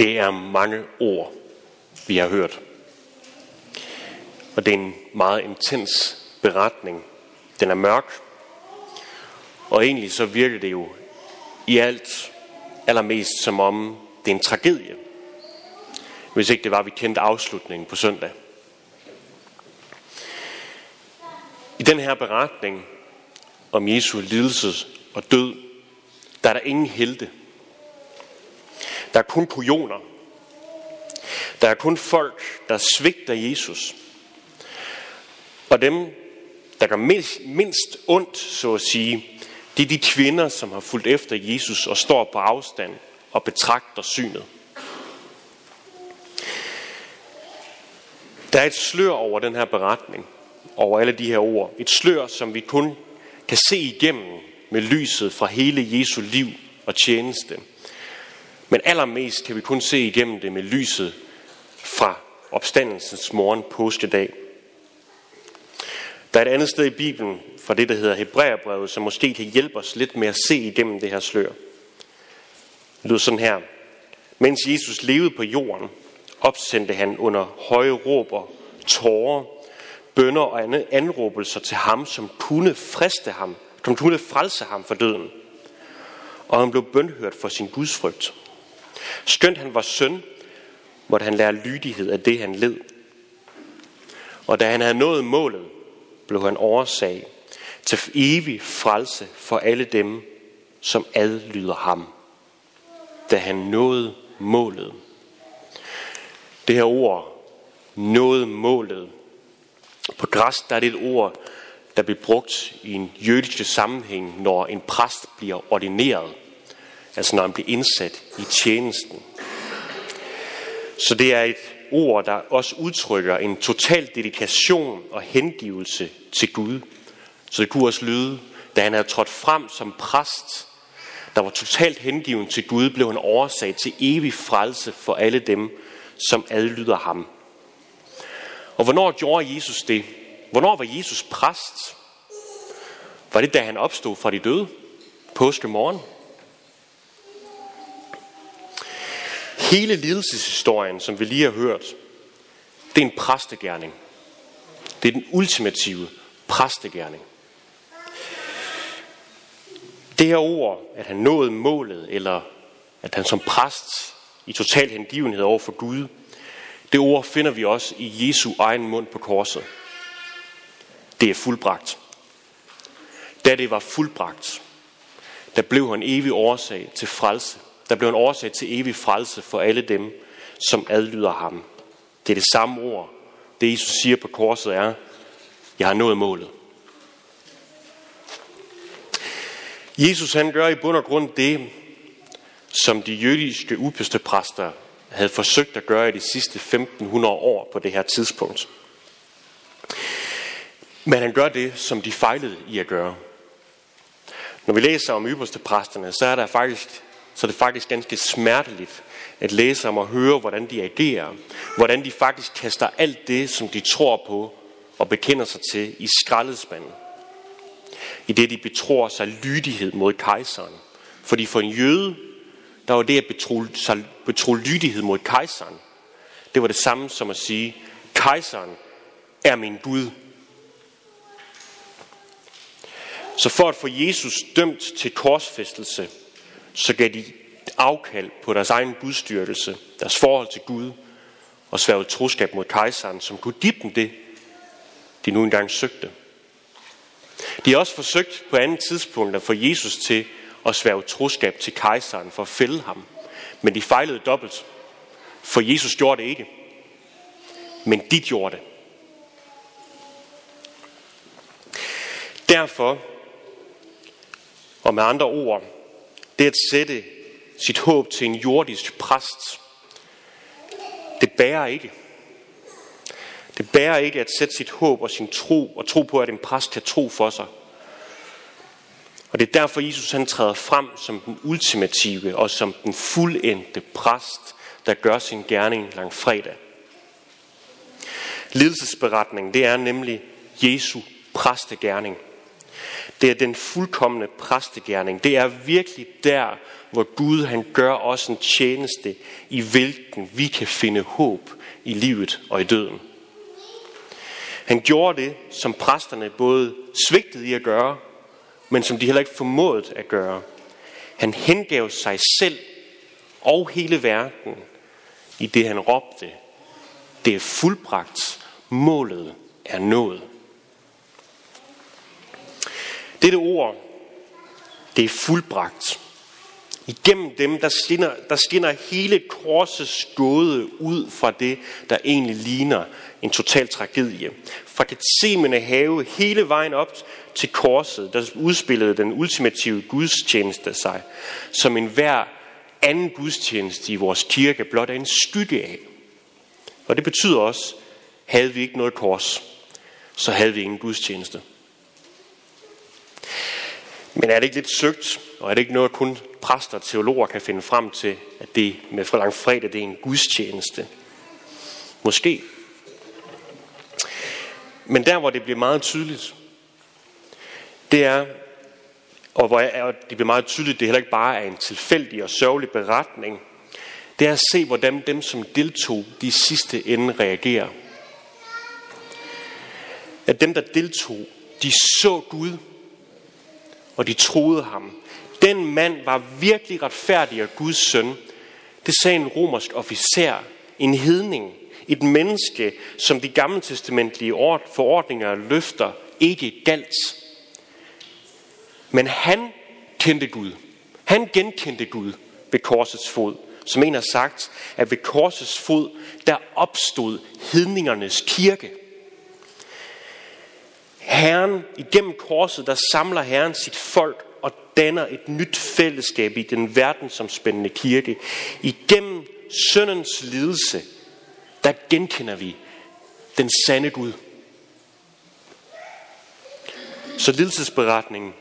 Det er mange ord, vi har hørt. Og det er en meget intens beretning. Den er mørk. Og egentlig så virker det jo i alt allermest som om det er en tragedie. Hvis ikke det var, vi kendte afslutningen på søndag. I den her beretning om Jesu lidelse og død, der er der ingen helte. Der er kun kujoner. Der er kun folk, der svigter Jesus. Og dem, der gør mindst, mindst ondt, så at sige, det er de kvinder, som har fulgt efter Jesus og står på afstand og betragter synet. Der er et slør over den her beretning, over alle de her ord. Et slør, som vi kun kan se igennem med lyset fra hele Jesu liv og tjeneste. Men allermest kan vi kun se igennem det med lyset fra opstandelsens morgen påskedag. Der er et andet sted i Bibelen, fra det, der hedder Hebræerbrevet, som måske kan hjælpe os lidt med at se igennem det her slør. Det lyder sådan her. Mens Jesus levede på jorden, opsendte han under høje råber, tårer, bønder og anråbelser til ham, som kunne friste ham, som kunne frelse ham for døden. Og han blev bønhørt for sin gudsfrygt. Skønt han var søn, måtte han lære lydighed af det, han led. Og da han havde nået målet, blev han oversag til evig frelse for alle dem, som adlyder ham. Da han nåede målet. Det her ord, nåede målet. På græsk der er det et ord, der bliver brugt i en jødisk sammenhæng, når en præst bliver ordineret. Altså når han blev indsat i tjenesten. Så det er et ord, der også udtrykker en total dedikation og hengivelse til Gud. Så det kunne også lyde, da han havde trådt frem som præst, der var totalt hengiven til Gud, blev han oversat til evig frelse for alle dem, som adlyder ham. Og hvornår gjorde Jesus det? Hvornår var Jesus præst? Var det, da han opstod fra de døde? Påske morgen? Hele lidelseshistorien, som vi lige har hørt, det er en præstegærning. Det er den ultimative præstegærning. Det her ord, at han nåede målet, eller at han som præst i total hengivenhed over for Gud, det ord finder vi også i Jesu egen mund på korset. Det er fuldbragt. Da det var fuldbragt, der blev han evig årsag til frelse. Der blev en årsag til evig frelse for alle dem, som adlyder ham. Det er det samme ord. Det Jesus siger på korset er, jeg har nået målet. Jesus han gør i bund og grund det, som de jødiske præster havde forsøgt at gøre i de sidste 1500 år på det her tidspunkt. Men han gør det, som de fejlede i at gøre. Når vi læser om præsterne, så er, der faktisk, så er det faktisk ganske smerteligt at læse om og høre, hvordan de agerer. Hvordan de faktisk kaster alt det, som de tror på og bekender sig til i skraldespanden i det de betror sig lydighed mod kejseren. Fordi for en jøde, der var det at betro, sig, betro lydighed mod kejseren, det var det samme som at sige, kejseren er min Gud. Så for at få Jesus dømt til korsfæstelse, så gav de afkald på deres egen gudstyrkelse, deres forhold til Gud, og sværede troskab mod kejseren, som kunne give dem det, de nu engang søgte. De har også forsøgt på andet tidspunkt at få Jesus til at sværge troskab til kejseren for at fælde ham. Men de fejlede dobbelt. For Jesus gjorde det ikke. Men de gjorde det. Derfor, og med andre ord, det at sætte sit håb til en jordisk præst, det bærer ikke. Det bærer ikke at sætte sit håb og sin tro, og tro på, at en præst kan tro for sig. Og det er derfor, Jesus han træder frem som den ultimative og som den fuldendte præst, der gør sin gerning lang fredag. Lidelsesberetningen, det er nemlig Jesu præstegærning. Det er den fuldkommende præstegærning. Det er virkelig der, hvor Gud han gør os en tjeneste, i hvilken vi kan finde håb i livet og i døden. Han gjorde det, som præsterne både svigtede i at gøre, men som de heller ikke formåede at gøre. Han hengav sig selv og hele verden i det han råbte. Det er fuldbragt. Målet er nået. Dette ord, det er fuldbragt. Igennem dem, der skinner, der skinner hele korsets gåde ud fra det, der egentlig ligner en total tragedie. Fra Gethsemane have hele vejen op til korset, der udspillede den ultimative gudstjeneste sig, som enhver anden gudstjeneste i vores kirke blot er en skygge af. Og det betyder også, havde vi ikke noget kors, så havde vi ingen gudstjeneste. Men er det ikke lidt søgt, og er det ikke noget, kun præster og teologer kan finde frem til, at det med fredag det er en gudstjeneste? Måske. Men der, hvor det bliver meget tydeligt, det er, og hvor det bliver meget tydeligt, det heller ikke bare er en tilfældig og sørgelig beretning, det er at se, hvordan dem, som deltog, de sidste ende reagerer. At dem, der deltog, de så Gud, og de troede ham. Den mand var virkelig retfærdig og Guds søn. Det sagde en romersk officer, en hedning, et menneske, som de gamle testamentlige forordninger løfter ikke galt. Men han kendte Gud. Han genkendte Gud ved korsets fod. Som en har sagt, at ved korsets fod, der opstod hedningernes kirke. Herren, igennem korset, der samler Herren sit folk og danner et nyt fællesskab i den verdensomspændende kirke. Igennem søndens lidelse, der genkender vi den sande Gud. Så lidelsesberetningen,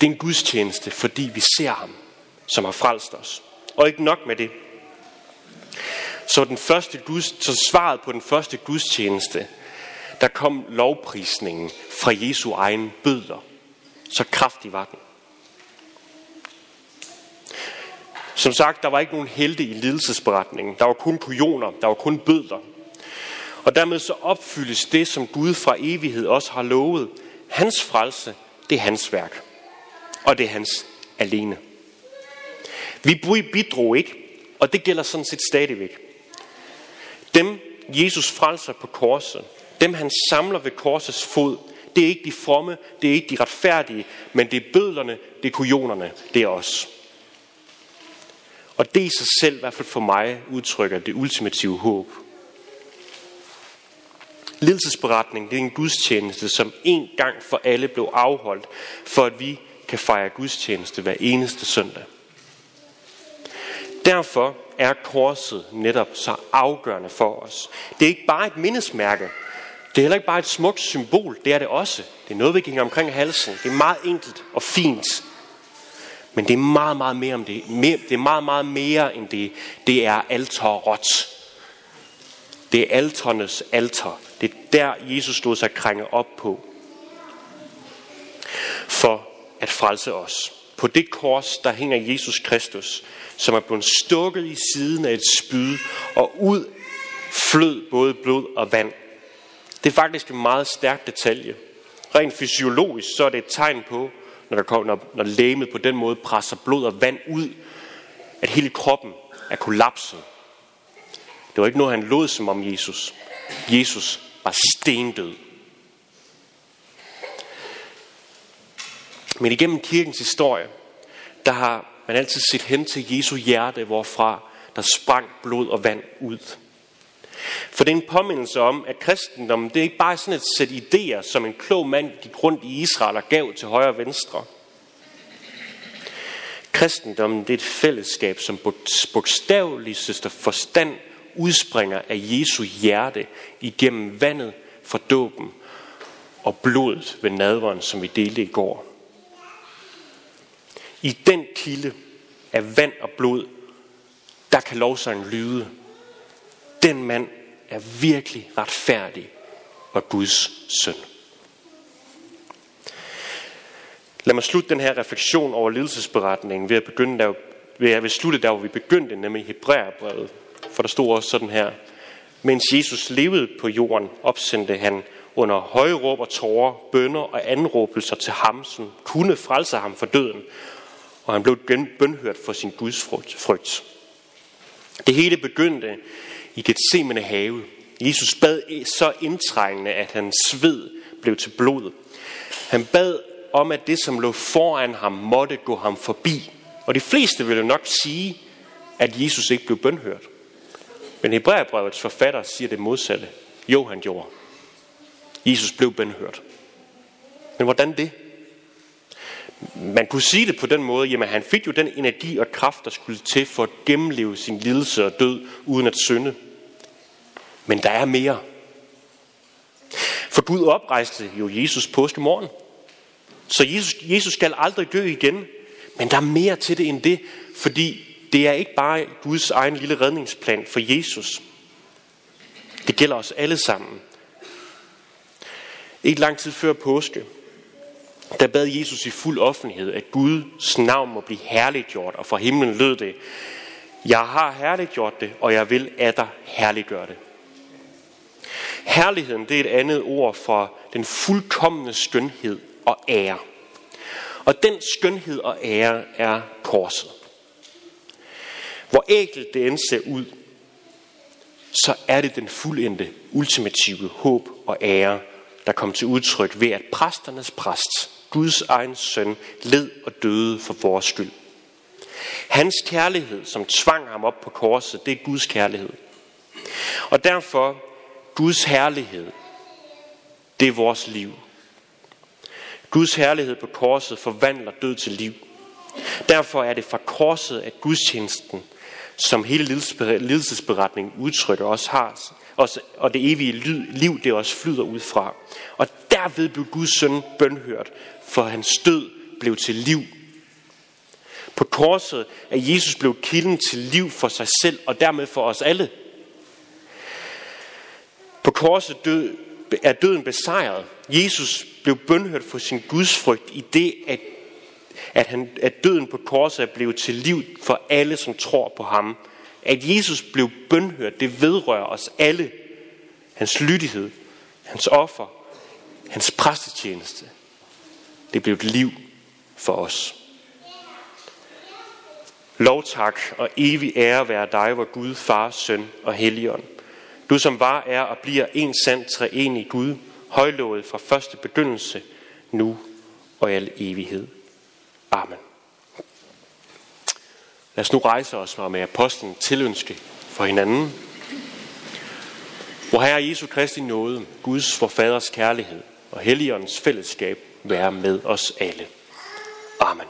det er en gudstjeneste, fordi vi ser ham, som har frelst os. Og ikke nok med det. Så, den første Guds, så svaret på den første gudstjeneste, der kom lovprisningen fra Jesu egen bødler. Så kraftig var den. Som sagt, der var ikke nogen helte i lidelsesberetningen. Der var kun kujoner, der var kun bødler. Og dermed så opfyldes det, som Gud fra evighed også har lovet. Hans frelse, det er hans værk. Og det er hans alene. Vi bidrog ikke, og det gælder sådan set stadigvæk. Dem, Jesus frelser på korset, dem han samler ved korsets fod, det er ikke de fromme, det er ikke de retfærdige, men det er bødlerne, det er kujonerne, det er os. Og det i sig selv, i hvert fald for mig, udtrykker det ultimative håb. Lidelsesberetning, det er en gudstjeneste, som en gang for alle blev afholdt, for at vi kan fejre gudstjeneste hver eneste søndag. Derfor er korset netop så afgørende for os. Det er ikke bare et mindesmærke. Det er heller ikke bare et smukt symbol. Det er det også. Det er noget, vi gik omkring halsen. Det er meget enkelt og fint. Men det er meget, meget mere om det. Det er meget, meget mere end det. Det er alteret. Det er alternes alter. Det er der, Jesus stod sig krænge op på. For at frelse os. På det kors, der hænger Jesus Kristus, som er blevet stukket i siden af et spyd, og ud flød både blod og vand. Det er faktisk en meget stærk detalje. Rent fysiologisk så er det et tegn på, når, der kommer, når, når lægemet på den måde presser blod og vand ud, at hele kroppen er kollapset. Det var ikke noget, han lod som om Jesus. Jesus var stendød. Men igennem kirkens historie, der har man altid set hen til Jesu hjerte, hvorfra der sprang blod og vand ud. For det er en påmindelse om, at kristendommen det er ikke bare sådan et sæt idéer, som en klog mand gik rundt i Israel og gav til højre og venstre. Kristendommen det er et fællesskab, som bogstaveligt forstand udspringer af Jesu hjerte igennem vandet fra dåben og blodet ved nadveren, som vi delte i går. I den kilde af vand og blod, der kan lovsangen lyde. Den mand er virkelig retfærdig og Guds søn. Lad mig slutte den her refleksion over lidelsesberetningen ved at, begynde der, ved at slutte der, hvor vi begyndte, nemlig Hebræerbrevet. For der stod også sådan her. Mens Jesus levede på jorden, opsendte han under høje råb og tårer, bønder og anråbelser til ham, som kunne frelse ham for døden. Og han blev bønhørt for sin Guds frygt. Det hele begyndte i Gethsemane have. Jesus bad så indtrængende, at hans sved blev til blod. Han bad om, at det, som lå foran ham, måtte gå ham forbi. Og de fleste ville nok sige, at Jesus ikke blev bønhørt. Men Hebræerbrevets forfatter siger det modsatte. Jo, han gjorde. Jesus blev bønhørt. Men hvordan det? Man kunne sige det på den måde, jamen han fik jo den energi og kraft, der skulle til for at gennemleve sin lidelse og død uden at synde. Men der er mere. For Gud oprejste jo Jesus påske morgen. Så Jesus, Jesus skal aldrig dø igen. Men der er mere til det end det, fordi det er ikke bare Guds egen lille redningsplan for Jesus. Det gælder os alle sammen. Ikke lang tid før påske, der bad Jesus i fuld offentlighed, at Guds navn må blive herliggjort, og fra himlen lød det, jeg har herliggjort det, og jeg vil af dig herliggøre det. Herligheden, det er et andet ord for den fuldkommende skønhed og ære. Og den skønhed og ære er korset. Hvor ægelt det end ser ud, så er det den fuldendte, ultimative håb og ære, der kom til udtryk ved, at præsternes præst, Guds egen søn, led og døde for vores skyld. Hans kærlighed, som tvang ham op på korset, det er Guds kærlighed. Og derfor, Guds herlighed, det er vores liv. Guds herlighed på korset forvandler død til liv. Derfor er det fra korset, at gudstjenesten, som hele lidelsesberetningen udtrykker, også har, også, og det evige liv, det også flyder ud fra. Og derved blev Guds søn bønhørt, for hans død blev til liv. På korset er Jesus blev kilden til liv for sig selv, og dermed for os alle. På korset død, er døden besejret. Jesus blev bønhørt for sin gudsfrygt i det, at, at, han, at døden på korset er blevet til liv for alle, som tror på ham. At Jesus blev bønhørt, det vedrører os alle. Hans lydighed, hans offer, hans præstetjeneste. Det blev et liv for os. Lovtak og evig ære være dig, vor Gud, Far, Søn og Helligånd. Du som var, er og bliver en sand treenig Gud, højlovet fra første begyndelse, nu og i al evighed. Amen. Lad os nu rejse os og med apostlen tilønske for hinanden. Hvor Herre Jesu Kristi nåde, Guds for Faders kærlighed og Helligåndens fællesskab være med os alle. Amen.